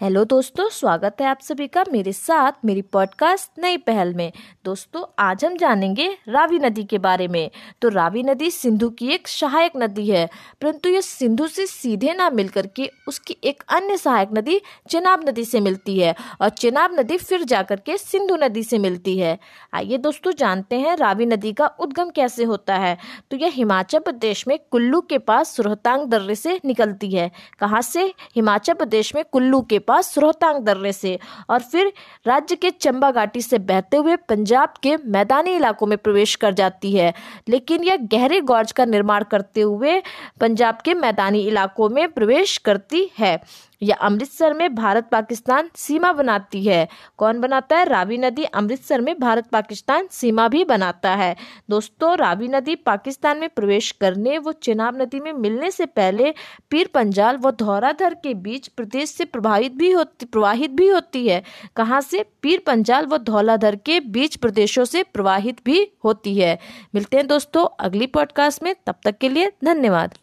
Hello दोस्तों, स्वागत है आप सभी का मेरे साथ मेरी पॉडकास्ट नई पहल में। दोस्तों, आज हम जानेंगे रावी नदी के बारे में। तो रावी नदी सिंधु की एक सहायक नदी है, परंतु ये सिंधु से सीधे ना मिलकर के उसकी एक अन्य सहायक नदी चेनाब नदी से मिलती है और चेनाब नदी फिर जाकर के सिंधु नदी से मिलती है। आइए दोस्तों, जानते हैं रावी नदी का उद्गम कैसे होता है। तो यह हिमाचल प्रदेश में कुल्लू के पास रोहतांग दर्रे से निकलती है। कहाँ से? हिमाचल प्रदेश में कुल्लू के पास रोहतांग दर्रे से और फिर राज्य के चंबा घाटी से बहते हुए पंजाब के मैदानी इलाकों में प्रवेश कर जाती है। लेकिन यह गहरे गौरज का निर्माण करते हुए पंजाब के मैदानी इलाकों में प्रवेश करती है। यह अमृतसर में भारत पाकिस्तान सीमा बनाती है। कौन बनाता है? रावी नदी अमृतसर में भारत पाकिस्तान सीमा भी बनाता है। दोस्तों, रावी नदी पाकिस्तान में प्रवेश करने, व चेनाब नदी में मिलने से पहले पीर पंजाल व धौराधर के बीच प्रदेश से प्रभावित भी होती, प्रवाहित भी होती है। कहाँ से? पीर पंजाल व धौलाधर के बीच प्रदेशों से प्रवाहित भी होती है। मिलते हैं दोस्तों अगली पॉडकास्ट में। तब तक के लिए धन्यवाद।